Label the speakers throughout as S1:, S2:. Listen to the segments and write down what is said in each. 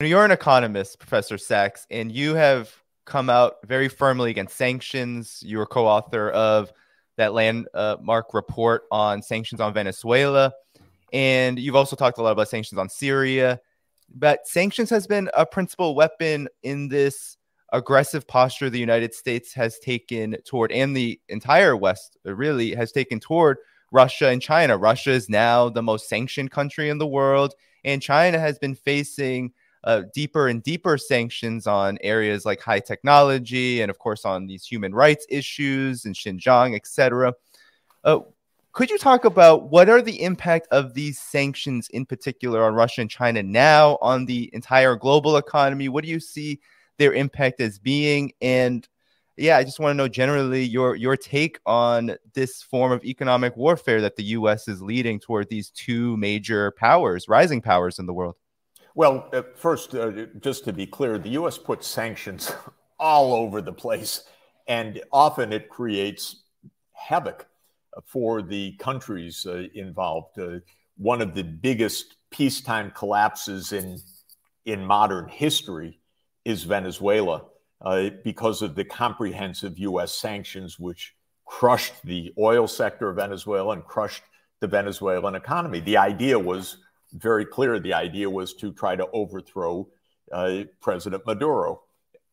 S1: You're an economist, Professor Sachs, and you have come out very firmly against sanctions. You were co author of that landmark report on sanctions on Venezuela. And you've also talked a lot about sanctions on Syria. But sanctions has been a principal weapon in this aggressive posture the United States has taken toward, and the entire West uh, really has taken toward Russia and China. Russia is now the most sanctioned country in the world, and China has been facing uh, deeper and deeper sanctions on areas like high technology and, of course, on these human rights issues in Xinjiang, etc. Uh, could you talk about what are the impact of these sanctions in particular on Russia and China now on the entire global economy? What do you see their impact as being? And yeah, I just want to know generally your your take on this form of economic warfare that the U.S. is leading toward these two major powers, rising powers in the world.
S2: Well, uh, first, uh, just to be clear, the U.S. puts sanctions all over the place, and often it creates havoc for the countries uh, involved. Uh, one of the biggest peacetime collapses in in modern history is Venezuela uh, because of the comprehensive U.S. sanctions, which crushed the oil sector of Venezuela and crushed the Venezuelan economy. The idea was very clear. The idea was to try to overthrow uh, President Maduro.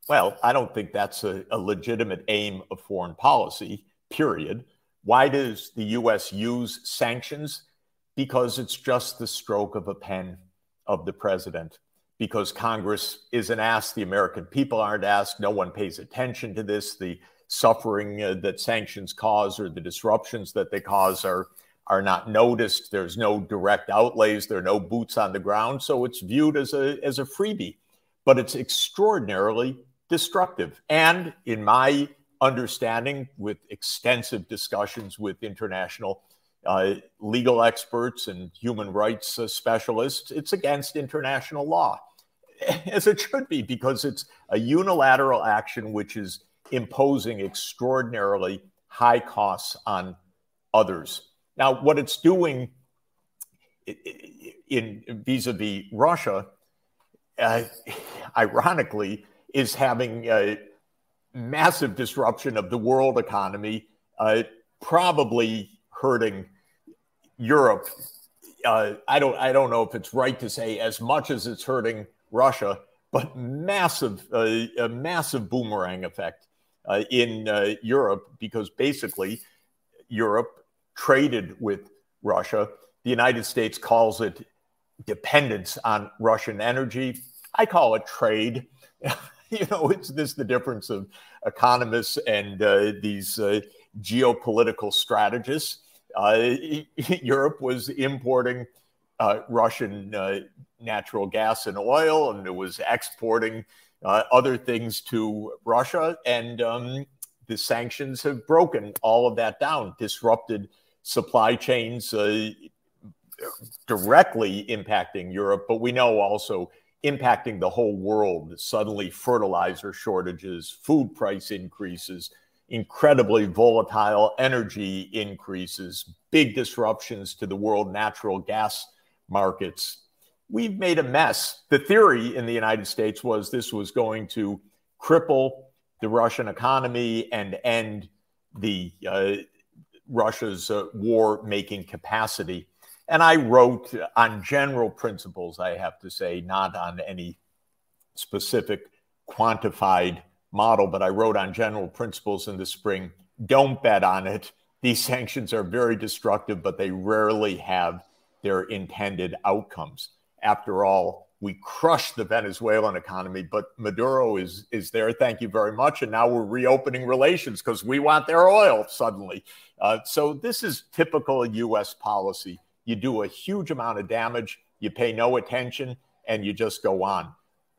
S2: Well, I don't think that's a, a legitimate aim of foreign policy, period. Why does the US use sanctions? Because it's just the stroke of a pen of the president. Because Congress isn't asked, the American people aren't asked, no one pays attention to this. The suffering uh, that sanctions cause or the disruptions that they cause are, are not noticed. There's no direct outlays, there are no boots on the ground. So it's viewed as a, as a freebie, but it's extraordinarily destructive. And in my understanding with extensive discussions with international uh, legal experts and human rights uh, specialists, it's against international law, as it should be, because it's a unilateral action which is imposing extraordinarily high costs on others. Now, what it's doing in vis-a-vis Russia, uh, ironically, is having uh, massive disruption of the world economy, uh, probably hurting Europe. Uh, I don't I don't know if it's right to say as much as it's hurting Russia, but massive uh, a massive boomerang effect uh, in uh, Europe because basically Europe traded with Russia. The United States calls it dependence on Russian energy. I call it trade. you know, it's this the difference of economists and uh, these uh, geopolitical strategists. Uh, Europe was importing uh, Russian uh, natural gas and oil, and it was exporting uh, other things to Russia. And um, the sanctions have broken all of that down, disrupted supply chains directly impacting Europe. But we know also impacting the whole world. Suddenly, fertilizer shortages, food price increases, incredibly volatile energy increases, big disruptions to the world natural gas markets. We've made a mess. The theory in the United States was this was going to cripple the Russian economy and end the uh, Russia's uh, war making capacity. And I wrote on general principles, I have to say, not on any specific quantified model, but I wrote on general principles in the spring. Don't bet on it. These sanctions are very destructive, but they rarely have their intended outcomes. After all, we crushed the Venezuelan economy, but Maduro is is there. Thank you very much. And now we're reopening relations because we want their oil suddenly. Uh, so this is typical U.S. policy you do a huge amount of damage, you pay no attention, and you just go on.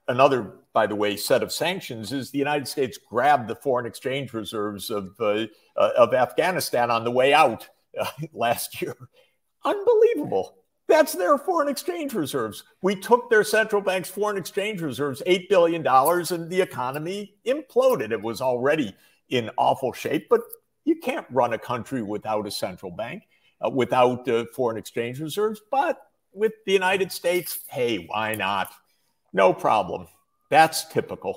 S2: Another, by the way, set of sanctions is the United States grabbed the foreign exchange reserves of, uh, uh, of Afghanistan on the way out uh, last year. Unbelievable. That's their foreign exchange reserves. We took their central bank's foreign exchange reserves, $8 billion, and the economy imploded. It was already in awful shape, but you can't run a country without a central bank uh, without uh, foreign exchange reserves. But with the United States, hey, why not? No problem. That's typical.